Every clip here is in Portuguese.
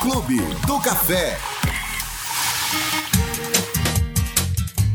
Clube do Café.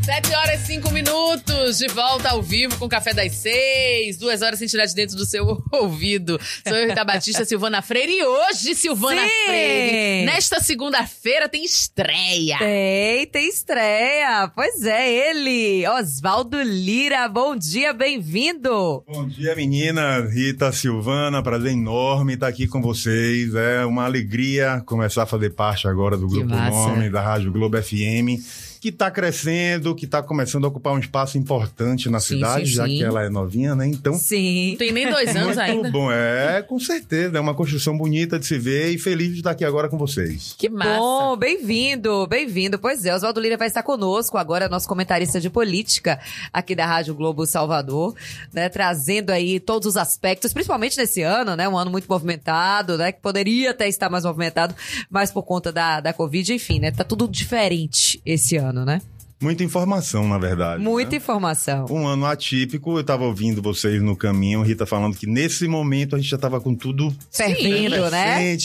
7 horas e 5 minutos, de volta ao vivo com Café das Seis. Duas horas sem tirar de dentro do seu ouvido. Sou eu, Rita Batista, Silvana Freire. E hoje, Silvana Sim. Freire, nesta segunda-feira tem estreia. Tem, tem estreia. Pois é, ele, Oswaldo Lira. Bom dia, bem-vindo. Bom dia, meninas. Rita, Silvana, prazer enorme estar aqui com vocês. É uma alegria começar a fazer parte agora do Grupo. Nome, da Rádio Globo FM, que está crescendo, que está começando a ocupar um espaço importante na Sim, cidade, sim, já sim. que ela é novinha, né? Então, Sim. Não tem nem dois anos muito ainda. bom. É, com certeza. É uma construção bonita de se ver e feliz de estar aqui agora com vocês. Que massa. Bom, bem-vindo, bem-vindo. Pois é, Oswaldo Lira vai estar conosco agora, nosso comentarista de política aqui da Rádio Globo Salvador, né, trazendo aí todos os aspectos, principalmente nesse ano, né, um ano muito movimentado, né, que poderia até estar mais movimentado, mas por conta da, da Covid, enfim, né, tá tudo diferente esse ano, né? Muita informação, na verdade. Muita né? informação. Um ano atípico, eu estava ouvindo vocês no caminho, Rita falando que nesse momento a gente já estava com tudo Fervindo, né?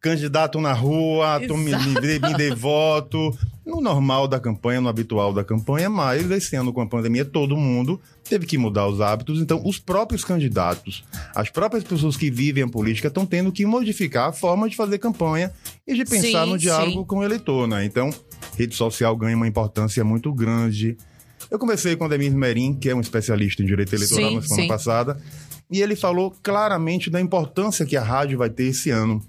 Candidato na rua, tô me, me, me dei voto. No normal da campanha, no habitual da campanha, mas esse ano com a pandemia, todo mundo teve que mudar os hábitos. Então, os próprios candidatos, as próprias pessoas que vivem a política estão tendo que modificar a forma de fazer campanha e de pensar Sim, no diálogo sim. com o eleitor, né? Então, rede social ganha uma importância muito grande. Eu conversei com o Demir Merim, que é um especialista em direito eleitoral Sim, na semana sim. passada, e ele falou claramente da importância que a rádio vai ter esse ano.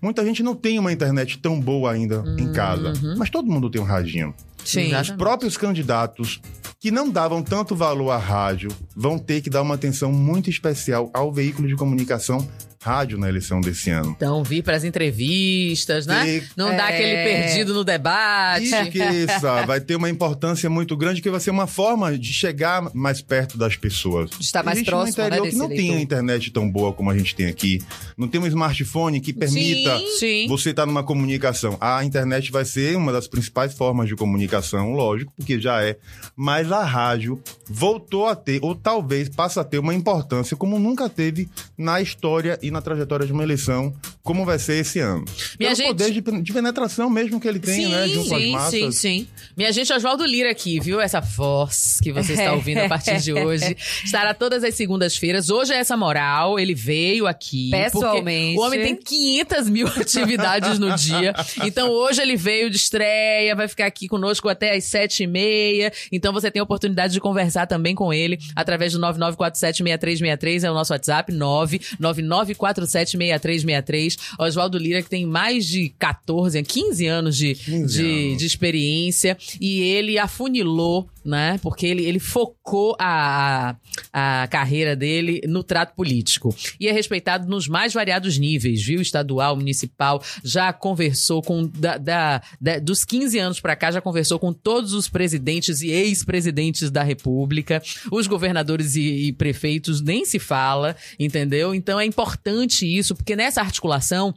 Muita gente não tem uma internet tão boa ainda em casa, mas todo mundo tem um radinho. Sim. Os próprios candidatos que não davam tanto valor à rádio vão ter que dar uma atenção muito especial ao veículo de comunicação rádio na eleição desse ano. Então, vir para as entrevistas, né? E- Não dar É. aquele perdido no debate. Esqueça, vai ter uma importância muito grande que vai ser uma forma de chegar mais perto das pessoas. De estar mais Tem próximo, no né, interior desse que não tem eleitor. a internet tão boa como a gente tem aqui. Não tem um smartphone que permita Sim, sim. você estar numa comunicação. A internet vai ser uma das principais formas de comunicação, lógico, porque já é. Mas a rádio voltou a ter, ou talvez passe a ter uma importância como nunca teve na história e na trajetória de uma eleição, como vai ser esse ano. Minha Pelo gente- poder de, de penetração mesmo que ele tem, sim, né? Junto sim, massas. sim, sim. Minha gente, Oswaldo Lira aqui, viu? Essa voz que você está ouvindo a partir de hoje. Estará todas as segundas-feiras. Hoje é essa moral. Ele veio aqui. porque Pessoalmente. O homem tem 500 mil atividades no dia. Então hoje ele veio de estreia, vai ficar aqui conosco até às sete e meia. Então você tem a oportunidade de conversar também com ele através do 99476363, é o nosso WhatsApp, 999476363. Oswaldo Lira, que tem mais de 14, 15 anos de, 15 de, anos. de experiência. E ele afunilou, né? Porque ele, ele focou a, a carreira dele no trato político. E é respeitado nos mais variados níveis, viu? Estadual, municipal. Já conversou com. Da, da- da- dos 15 anos pra cá, já conversou com todos os presidentes e ex-presidentes da República. Os governadores e, e prefeitos nem se fala, entendeu? Então é importante isso, porque nessa articulação.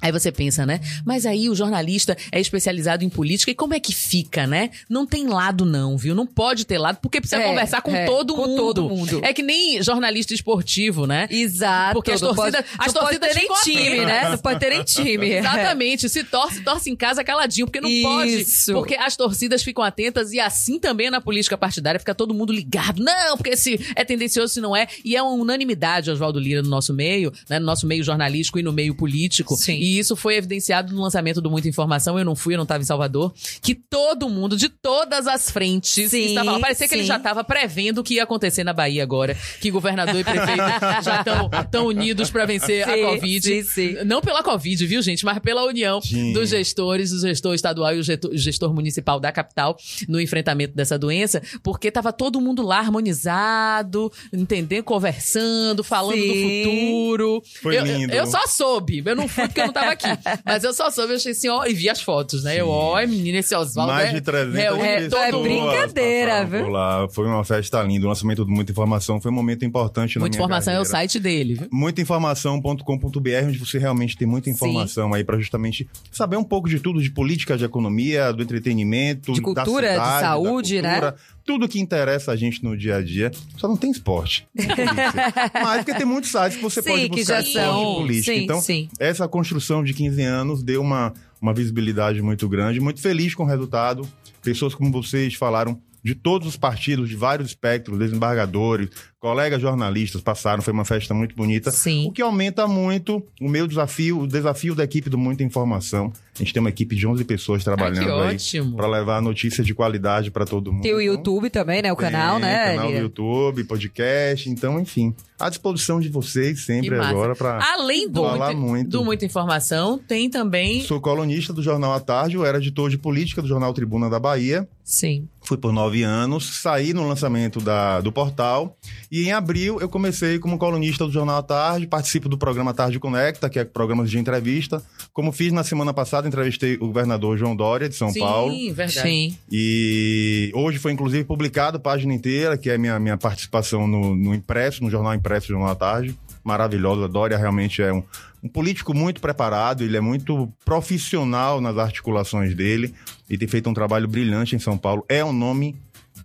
Aí você pensa, né? Mas aí o jornalista é especializado em política e como é que fica, né? Não tem lado não, viu? Não pode ter lado porque precisa É, conversar com é, todo com mundo. todo mundo. É que nem jornalista esportivo, né? Exato. Porque as torcidas- pode, as pode torcidas ficam time, né? Não pode ter nem time. Exatamente. Se torce, torce em casa caladinho, porque não pode. Isso. Porque as torcidas ficam atentas e assim também na política partidária fica todo mundo ligado. Não, porque se é tendencioso, se não é. E é uma unanimidade, Oswaldo Lira, no nosso meio, né? No nosso meio jornalístico e no meio político. Sim. E isso foi evidenciado no lançamento do Muita Informação. Eu não fui, eu não estava em Salvador. Que todo mundo, de todas as frentes, Sim, estava lá. Parecia que ele sim. já estava prevendo o que ia acontecer na Bahia agora. Que governador e prefeito já estão tão unidos para vencer Sim, a Covid. sim, sim. Não pela Covid, viu, gente? Mas pela união Sim. dos gestores, o gestor estadual e o gestor, municipal da capital no enfrentamento dessa doença, porque tava todo mundo lá harmonizado, entendeu? Conversando, falando do Sim. futuro. Foi eu, lindo. Eu, eu só soube. Eu não fui porque eu não tava aqui. Mas eu só soube, eu achei assim, ó, e vi as fotos, né? Eu, ó, menina, esse Oswaldo Mais é, de 300 reúne É, pessoas é brincadeira, viu? lá. Foi uma festa linda. O lançamento de muita informação foi um momento importante na Muita minha informação é o carreira. site dele, viu? muitainformação.com.br, onde você realmente tem muita informação aí para justamente saber um pouco de tudo, de política, de economia, do entretenimento, De cultura, da de cidade, da saúde, né? Tudo que interessa a gente no dia a dia. Só não tem esporte. Mas porque tem muitos sites que você sim, pode que buscar já esporte são. político. Sim, então, sim. essa construção de 15 anos deu uma, uma visibilidade muito grande. Muito feliz com o resultado. Pessoas como vocês falaram de todos os partidos, de vários espectros, desembargadores, colegas jornalistas passaram, foi uma festa muito bonita. Sim. O que aumenta muito o meu desafio, o desafio da equipe do Muita Informação. A gente tem uma equipe de 11 pessoas Ah, trabalhando que aí ótimo. para levar notícia de qualidade para todo mundo. Tem o Então, YouTube também, né? O canal, tem né? Canal do? YouTube, podcast, então, enfim. À disposição de vocês sempre agora para. Além do, Falar muito, muito. do Muita Informação, tem também. Sou colunista do Jornal à Tarde, eu era editor de política do Jornal Tribuna da Bahia. Sim. Fui por nove anos, saí no lançamento da, do portal e em abril eu comecei como colunista do Jornal à Tarde, participo do programa Tarde Conecta, que é programa de entrevista. Como fiz na semana passada, entrevistei o governador João Dória, de São Sim, Paulo. verdade. Sim. E hoje foi inclusive publicado a página inteira, que é minha, minha participação no, no impresso, no jornal impresso do Jornal à Tarde. Maravilhosa. Dória realmente é um, um político muito preparado, ele é muito profissional nas articulações dele e tem feito um trabalho brilhante em São Paulo. É um nome,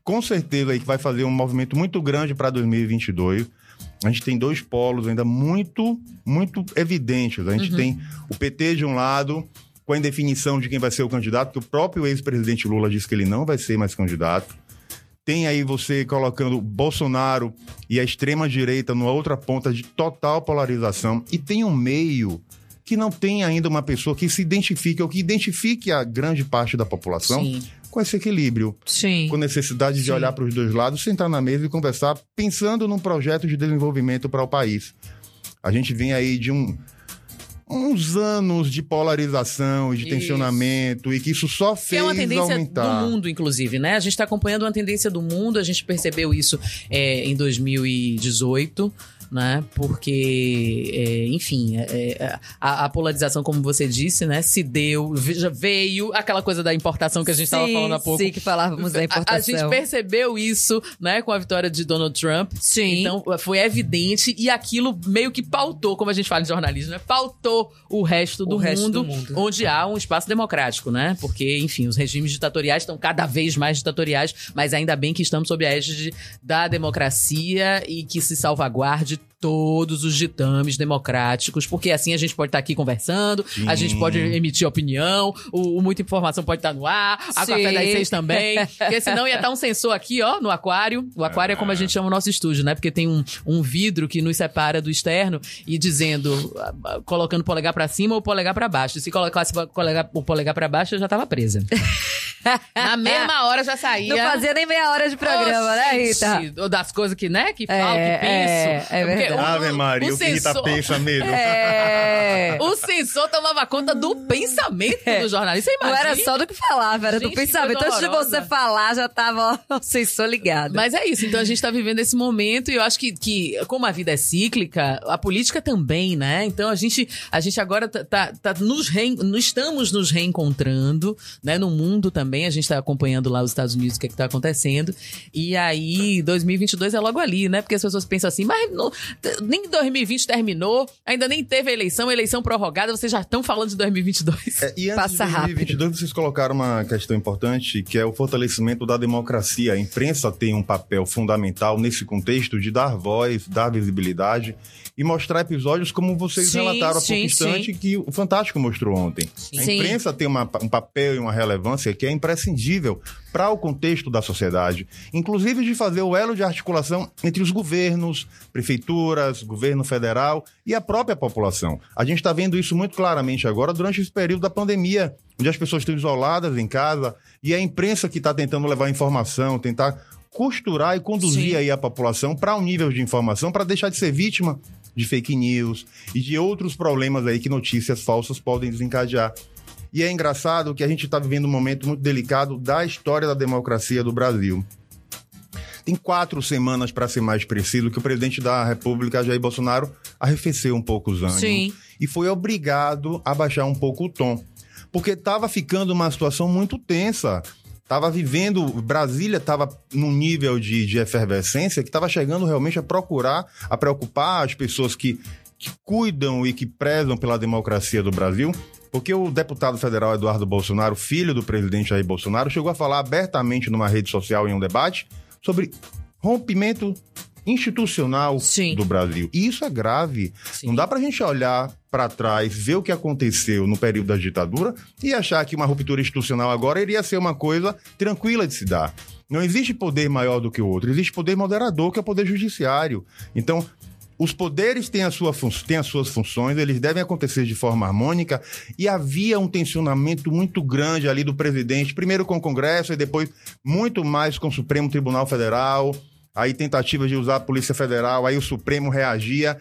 com certeza, aí, que vai fazer um movimento muito grande para 2022. A gente tem dois polos ainda muito, muito evidentes. A gente tem o PT de um lado, com a indefinição de quem vai ser o candidato, que o próprio ex-presidente Lula disse que ele não vai ser mais candidato. Tem aí você colocando Bolsonaro e a extrema-direita numa outra ponta de total polarização. E tem um meio que não tem ainda uma pessoa que se identifique, ou que identifique a grande parte da população Sim. com esse equilíbrio Sim. com necessidade de Sim. olhar para os dois lados, sentar na mesa e conversar, pensando num projeto de desenvolvimento para o país. A gente vem aí de um, uns anos de polarização e de Isso. tensionamento e que isso só Que fez é uma tendência aumentar. do mundo, inclusive, né? A gente está acompanhando uma tendência do mundo, a gente percebeu isso é, em 2018. Né? Porque, é, enfim, é, é, a, a polarização, como você disse, né, se deu, já veio aquela coisa da importação que a gente estava falando há pouco. Sim, que falávamos da A- importação. A, gente percebeu isso, né, com a vitória de Donald Trump. Sim. Então, foi evidente e aquilo meio que pautou, como a gente fala em jornalismo, né? Pautou o resto, do, O resto mundo, do mundo. onde há um espaço democrático, né? Porque, enfim, os regimes ditatoriais estão cada vez mais ditatoriais, mas ainda bem que estamos sob a égide da democracia e que se salvaguarde todos os ditames democráticos, porque assim a gente pode estar aqui conversando, a Sim. gente pode emitir opinião, o, o Muita Informação pode estar no ar, a Sim. Café das Seis também, porque senão ia estar um sensor aqui, ó, no aquário. O aquário é como a gente chama o nosso estúdio, né? Porque tem um, um vidro que nos separa do externo e dizendo, colocando o polegar pra cima ou o polegar pra baixo. E se colocasse o polegar, o polegar pra baixo, eu já tava presa. Na mesma hora já saía. Não fazia nem meia hora de programa, né, Rita? Das coisas que, né, que falo, É, que é, penso. é Porque verdade. O- Ave Maria, o, que Rita sensor- pensa mesmo. É. O sensor tomava conta do pensamento do jornalista. Você Não era só do que falava, era do Gente, que pensamento. Antes de você falar, já tava ó, o sensor ligado. Mas é isso, então a gente tá vivendo esse momento e eu acho que, que como a vida é cíclica, a política também, né? Então a gente, a gente agora tá, tá, tá nos rein- no- estamos nos reencontrando, né? No mundo também, a gente tá acompanhando lá os Estados Unidos o que é que tá acontecendo. E aí, 2022 é logo ali, né? Porque as pessoas pensam assim, mas não- nem 2020 terminou, ainda nem teve a eleição, eleição prorrogada, vocês já estão falando de 2022. É, e antes Passa de 2022, vocês colocaram uma questão importante, que é o fortalecimento da democracia. A imprensa tem um papel fundamental nesse contexto de dar voz, dar visibilidade e mostrar episódios como vocês Sim, relataram há pouco sim, instante que o Fantástico mostrou ontem. A Sim. imprensa tem uma- um papel e uma relevância que é imprescindível para o contexto da sociedade, inclusive de fazer o elo de articulação entre os governos, prefeituras, governo federal e a própria população. A gente está vendo isso muito claramente agora durante esse período da pandemia, onde as pessoas estão isoladas em casa e a imprensa que está tentando levar informação, tentar costurar e conduzir Sim. aí a população para um nível de informação para deixar de ser vítima de fake news e de outros problemas aí que notícias falsas podem desencadear. E é engraçado que a gente está vivendo um momento muito delicado da história da democracia do Brasil. Tem quatro semanas, para ser mais preciso, que o presidente da República, Jair Bolsonaro, arrefeceu um pouco os ânimos Sim. e foi obrigado a baixar um pouco o tom. Porque estava ficando uma situação muito tensa. Tava vivendo, Brasília estava num nível de, de efervescência que estava chegando realmente a procurar, a preocupar as pessoas que, que cuidam e que prezam pela democracia do Brasil, Porque o deputado federal Eduardo Bolsonaro, filho do presidente Jair Bolsonaro, chegou a falar abertamente numa rede social em um debate sobre rompimento institucional Sim. do Brasil. E isso é grave. Sim. Não dá pra gente olhar pra trás, ver o que aconteceu no período da ditadura e achar que uma ruptura institucional agora iria ser uma coisa tranquila de se dar. Não existe poder maior do que o outro, existe poder moderador, que é o poder judiciário. Então, os poderes têm, sua têm as suas funções, eles devem acontecer de forma harmônica, e havia um tensionamento muito grande ali do presidente, primeiro com o Congresso e depois muito mais com o Supremo Tribunal Federal, aí tentativa de usar a Polícia Federal, aí o Supremo reagia.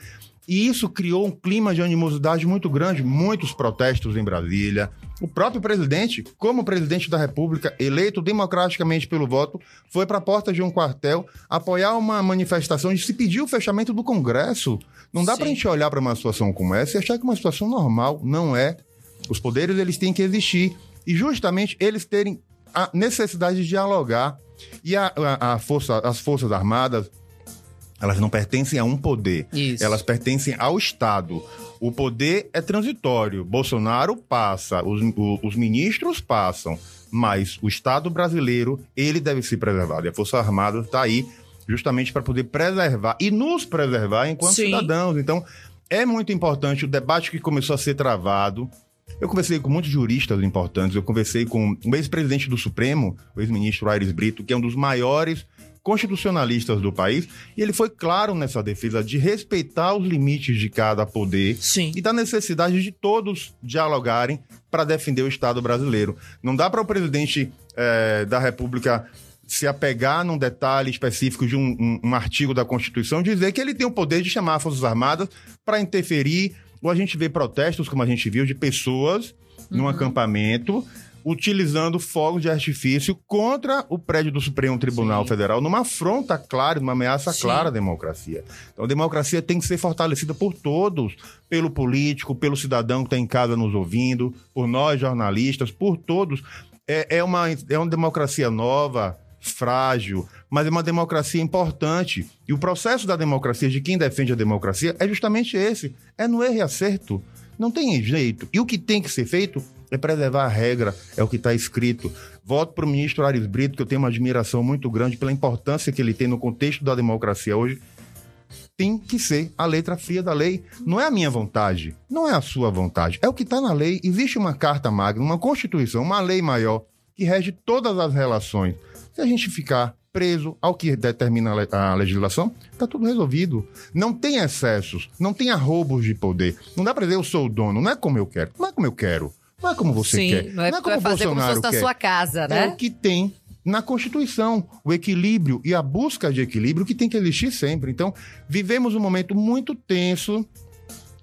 E isso criou um clima de animosidade muito grande, muitos protestos em Brasília. O próprio presidente, como presidente da República, eleito democraticamente pelo voto, foi para a porta de um quartel apoiar uma manifestação de se pedir o fechamento do Congresso. Não dá para a gente olhar para uma situação como essa e achar que é uma situação normal. Não é. Os poderes eles têm que existir e justamente eles terem a necessidade de dialogar. E a, a- a força, as forças armadas elas não pertencem a um poder. Isso. Elas pertencem ao Estado. O poder é transitório. Bolsonaro passa, os, os ministros passam, mas o Estado brasileiro, ele deve ser preservado. E a Força Armada está aí justamente para poder preservar e nos preservar enquanto Sim. cidadãos. Então, é muito importante o debate que começou a ser travado. Eu conversei com muitos juristas importantes. Eu conversei com o ex-presidente do Supremo, o ex-ministro Aires Brito, que é um dos maiores constitucionalistas do país, e ele foi claro nessa defesa de respeitar os limites de cada poder Sim. e da necessidade de todos dialogarem para defender o Estado brasileiro. Não dá para o presidente eh, da República se apegar num detalhe específico de um, um- um artigo da Constituição, dizer que ele tem o poder de chamar as Forças Armadas para interferir, ou a gente vê protestos, como a gente viu, de pessoas num acampamento utilizando fogos de artifício contra o prédio do Supremo Tribunal Sim. Federal, numa afronta clara, numa ameaça Sim. clara à democracia. Então, a democracia tem que ser fortalecida por todos, pelo político, pelo cidadão que está em casa nos ouvindo, por nós jornalistas, por todos. É, é, uma, é uma democracia nova, frágil, mas é uma democracia importante. E o processo da democracia, de quem defende a democracia, é justamente esse: é no erro e acerto. Não tem jeito. E o que tem que ser feito é preservar a regra, é o que está escrito. Voto para o ministro Ares Brito, que eu tenho uma admiração muito grande pela importância que ele tem no contexto da democracia hoje. Tem que ser a letra fria da lei. Não é a minha vontade, não é a sua vontade. É o que está na lei. Existe uma carta magna, uma constituição, uma lei maior que rege todas as relações. Se a gente ficar preso ao que determina a le- a legislação, está tudo resolvido. Não tem excessos, não tem roubos de poder. Não dá para dizer eu sou o dono, não é como eu quero. Não é como eu quero. Não é como você Sim, quer. Não é, como vai fazer como se fosse na sua casa, É né? o que tem na Constituição, o equilíbrio e a busca de equilíbrio que tem que existir sempre. Então, vivemos um momento muito tenso,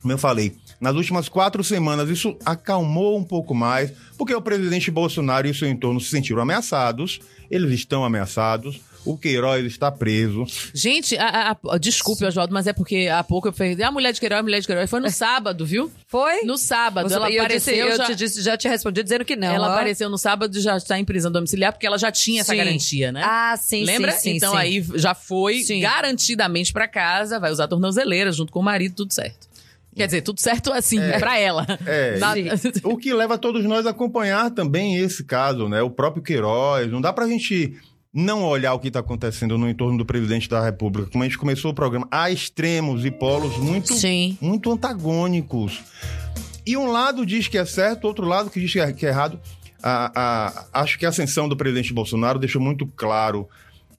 como eu falei, nas últimas quatro semanas isso acalmou um pouco mais, porque o presidente Bolsonaro e o seu entorno se sentiram ameaçados, eles estão ameaçados, o Queiroz está preso. Gente, a, a- a- desculpe, Oswaldo, mas é porque há pouco eu falei, a mulher de Queiroz, a mulher de Queiroz. Foi no sábado, viu? Foi? No sábado. Você- ela eu, apareceu. disse, eu já, te disse- já te respondi dizendo que não. ela ó. apareceu no sábado e já está em prisão domiciliar, porque ela já tinha essa Sim. garantia, né? Ah, sim, Lembra? sim, sim. então sim. aí já foi Sim. garantidamente pra casa, vai usar tornozeleira junto com o marido, tudo certo. Quer dizer, tudo certo assim, pra ela. É, Na- O que leva todos nós a acompanhar também esse caso, né? O próprio Queiroz. Não dá pra gente não olhar o que está acontecendo no entorno do presidente da República. Como a gente começou o programa, há extremos e polos muito, Sim. muito antagônicos. E um lado diz que é certo, outro lado que diz que é, que é errado. A- a- acho que a ascensão do presidente Bolsonaro deixou muito claro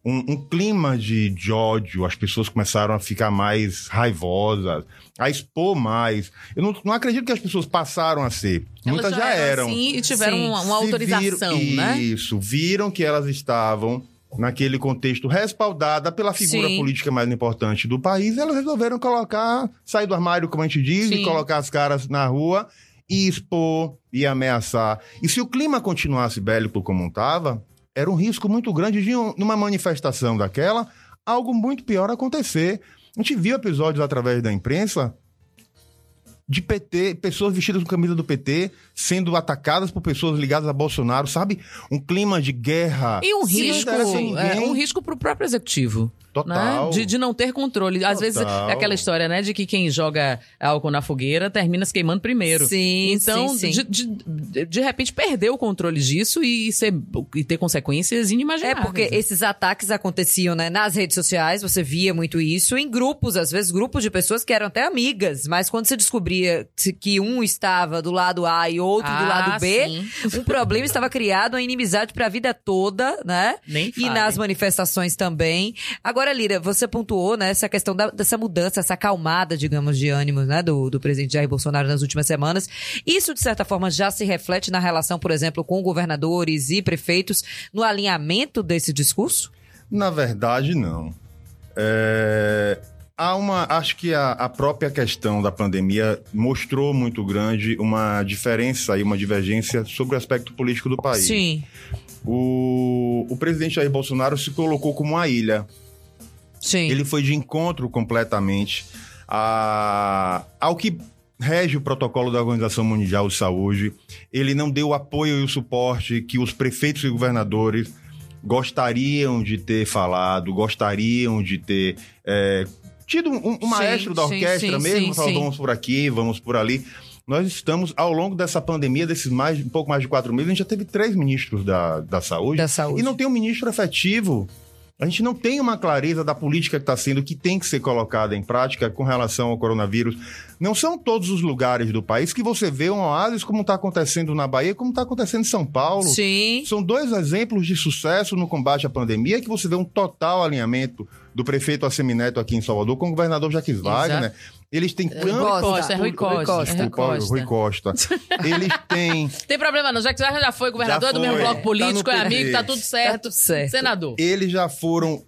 um, um clima de, de ódio. As pessoas começaram a ficar mais raivosas, a expor mais. Eu não, não acredito que as pessoas passaram a ser. Elas Muitas já, eram. assim e tiveram Sim. uma, uma autorização, viram, né? Isso, viram que elas estavam naquele contexto respaldada pela figura Sim. política mais importante do país, elas resolveram colocar, sair do armário, como a gente diz, Sim. e colocar as caras na rua e expor e ameaçar. E se o clima continuasse bélico como estava, era um risco muito grande de, um- numa manifestação daquela, algo muito pior acontecer. A gente viu episódios através da imprensa de PT, pessoas vestidas com camisa do PT sendo atacadas por pessoas ligadas a Bolsonaro, sabe? Um clima de guerra. E um risco, é, um risco pro próprio executivo. Total. Né? De, de não ter controle. Às vezes Total. é aquela história, né? De que quem joga álcool na fogueira termina se queimando primeiro. Sim, Então, sim, sim. De, de, de repente, perder o controle disso e, ser, e ter consequências É inimagináveis. porque né? esses ataques aconteciam, né, nas redes sociais, você via muito isso, em grupos, às vezes grupos de pessoas que eram até amigas, mas quando você descobria que um estava do lado A e outro do Ah, lado B, sim. um problema estava criado, uma inimizade pra vida toda, né? Nem E fale. nas manifestações também. Agora, Lira, você pontuou, né, essa questão da- dessa mudança, essa acalmada, digamos, de ânimos, né, do, do presidente Jair Bolsonaro nas últimas semanas. Isso, de certa forma, já se reflete na relação, por exemplo, com governadores e prefeitos, no alinhamento desse discurso? Na verdade, não. É, Há uma. Acho que a, a própria questão da pandemia mostrou muito grande uma diferença e uma divergência sobre o aspecto político do país. Sim, O, o presidente Jair Bolsonaro se colocou como uma ilha. Sim. Ele foi de encontro completamente a, ao que rege o protocolo da Organização Mundial de Saúde. Ele não deu o apoio e o suporte que os prefeitos e governadores gostariam de ter falado, gostariam de ter é, tido um, um Sim, maestro da sim, orquestra sim, mesmo, sim. vamos por aqui, vamos por ali. Nós estamos, ao longo dessa pandemia, desses mais, um pouco mais de quatro meses, a gente já teve três ministros da, da saúde. Da saúde. E não tem um ministro efetivo. A gente não tem uma clareza da política que está sendo, que tem que ser colocada em prática com relação ao coronavírus. Não são todos os lugares do país que você vê um oásis como está acontecendo na Bahia, como está acontecendo em São Paulo. Sim. São dois exemplos de sucesso no combate à pandemia que você vê um total alinhamento do prefeito Assemineto aqui em Salvador com o governador Jaques Wagner. Eles têm tanto... Costa, Costa, é Rui Costa. Desculpa, É Rui Rui Costa. Eles têm... Tem problema não, já que já já foi governador Já do mesmo foi. bloco político, Tá é amigo, tá tudo certo. Tá tudo certo. Senador. eles já foram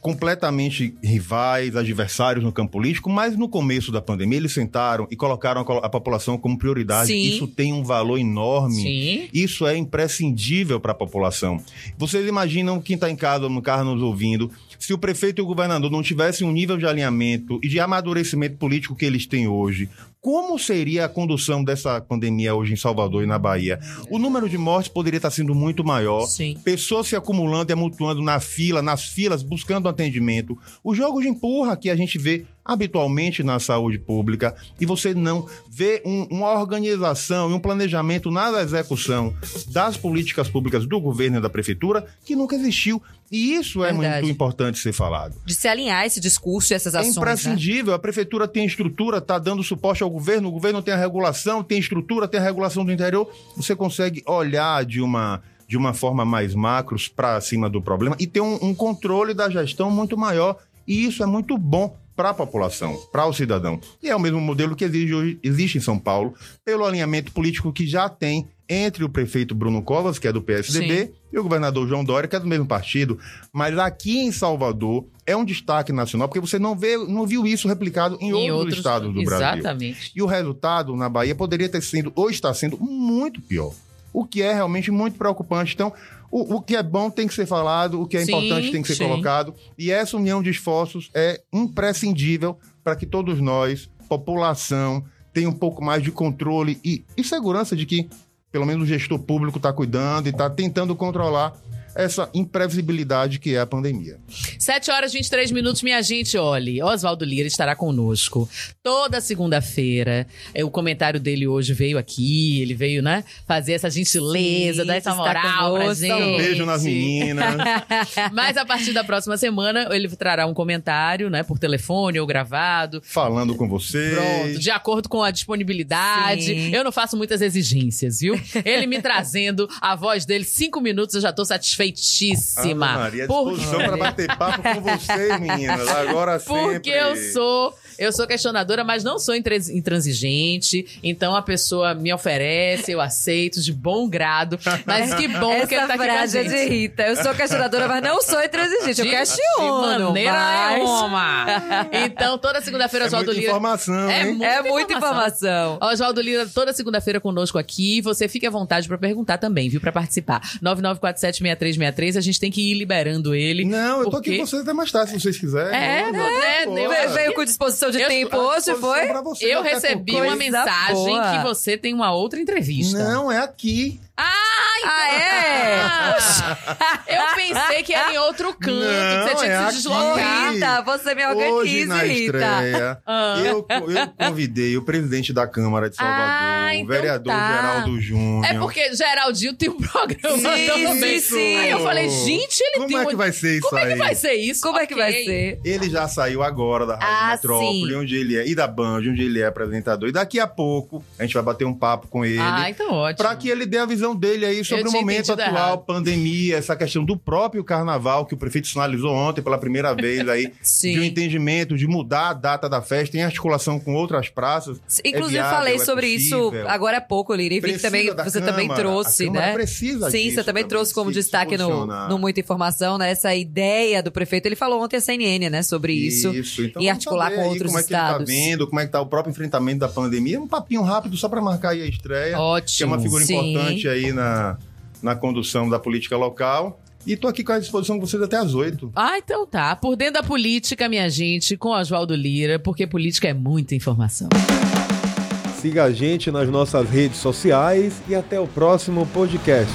completamente rivais, adversários no campo político, mas no começo da pandemia eles sentaram e colocaram a a população como prioridade. Sim. Isso tem um valor enorme. Sim. Isso é imprescindível para a população. Vocês imaginam quem está em casa, no carro nos ouvindo, se o prefeito e o governador não tivessem um nível de alinhamento e de amadurecimento político que eles têm hoje, como seria a condução dessa pandemia hoje em Salvador e na Bahia? O número de mortes poderia estar sendo muito maior. Sim. Pessoas se acumulando e amontoando na fila, nas filas, buscando atendimento. O jogo de empurra que a gente vê habitualmente na saúde pública e você não vê um- uma organização e um planejamento na execução das políticas públicas do governo e da prefeitura que nunca existiu. E isso é Verdade. muito importante ser falado. De se alinhar esse discurso e essas É ações, né? imprescindível. A prefeitura tem estrutura, está dando suporte ao governo, o governo tem a regulação, tem estrutura, tem a regulação do interior. Você consegue olhar de uma, de uma forma mais macros para cima do problema e ter um, um controle da gestão muito maior. E isso é muito bom para a população, para o cidadão. E é o mesmo modelo que exige hoje- existe em São Paulo, pelo alinhamento político que já tem entre o prefeito Bruno Covas, que é do PSDB, e o governador João Dória, que é do mesmo partido. Mas aqui em Salvador é um destaque nacional, porque você não, vê, não viu isso replicado em, outros, estados do Brasil. Exatamente. E o resultado na Bahia poderia ter sido, ou está sendo, muito pior. O que é realmente muito preocupante. Então, o, o que é bom tem que ser falado, o que é Sim, importante tem que ser sim. colocado. E essa união de esforços é imprescindível para que todos nós, população, tenha um pouco mais de controle e, e segurança de que, pelo menos, o gestor público está cuidando e está tentando controlar essa imprevisibilidade que é a pandemia. 7 horas e 23 minutos, minha gente, olhe. Oswaldo Lira estará conosco toda segunda-feira. É, O comentário dele hoje veio aqui, ele veio, né, fazer essa gentileza, Sim, dar essa moral pra gente. Um beijo nas meninas. Mas a partir da próxima semana, ele trará um comentário, né, por telefone ou gravado. falando com vocês. Pronto, de acordo com a disponibilidade. Sim. Eu não faço muitas exigências, viu? Ele me trazendo a voz dele, cinco minutos, eu já tô satisfeitíssima. Ave Maria, à Por- disposição para bater papo com vocês, meninas. Agora Porque sempre. eu sou, eu sou questionadora, mas não sou intran- intransigente. Então a pessoa me oferece, eu aceito de bom grado. Mas que bom que ele Essa tá aqui com a frase é de gente. Rita. Eu sou questionadora, mas não sou intransigente. Eu De- questiono. De maneira mas... nenhuma. Então, toda segunda-feira, É Oswaldo muita Lira. informação, É muita É muita informação. Oswaldo Lira, toda segunda-feira conosco aqui. Você fique à vontade pra perguntar também, viu? Pra participar. 99476363. A gente tem que ir liberando ele. Não, eu tô porque- aqui com vocês até mais tarde, se vocês quiserem. É, Não, é, pô, eu- Ve- Veio com disposição de Eu- tempo hoje, foi? pra vocês, Eu recebi uma mensagem boa. que você tem uma outra entrevista. Não, é aqui. Ai, Ah, é? Eu pensei que era em outro canto, Não, que você tinha é que se aqui. Deslocar. Rita, você me Hoje, organize, na Rita. estreia, Ah. eu, eu convidei o presidente da Câmara de Salvador, Ah, o então vereador tá. Geraldo Júnior. É porque Geraldinho tem um programa Sim, também. sim, sim. Aí eu falei, gente, ele Como tem é um- que vai ser isso Como é que aí? vai ser isso? Como é que Ok. vai ser? Ele já saiu agora da Rádio Ah, Metrópole, sim. onde ele é, e da Band, onde ele é apresentador. E daqui a pouco a gente vai bater um papo com ele. Ah, então ótimo. Pra que ele dê a visão dele aí sobre o momento atual, errado. pandemia, essa questão do próprio carnaval, que o prefeito sinalizou ontem pela primeira vez aí, de um entendimento de mudar a data da festa em articulação com outras praças. Inclusive, É viável, falei é sobre isso agora há pouco, Lira. E vi que também, você também Câmara. trouxe, A Câmara né? precisa Sim, disso você também trouxe como destaque no, no Muita Informação, né? Essa ideia do prefeito. Ele falou ontem a CNN, né? Sobre isso. Isso, então e articular com outros como é que estados. ele tá vendo, como é que tá o próprio enfrentamento da pandemia. Um papinho rápido só para marcar aí a estreia, que é Ótimo. uma figura Sim. importante aí na, na condução da política local. E tô aqui com a disposição de vocês até às oito. Ah, então tá. Por dentro da política, minha gente, com Oswaldo Lira, porque política é muita informação. Siga a gente nas nossas redes sociais e até o próximo podcast.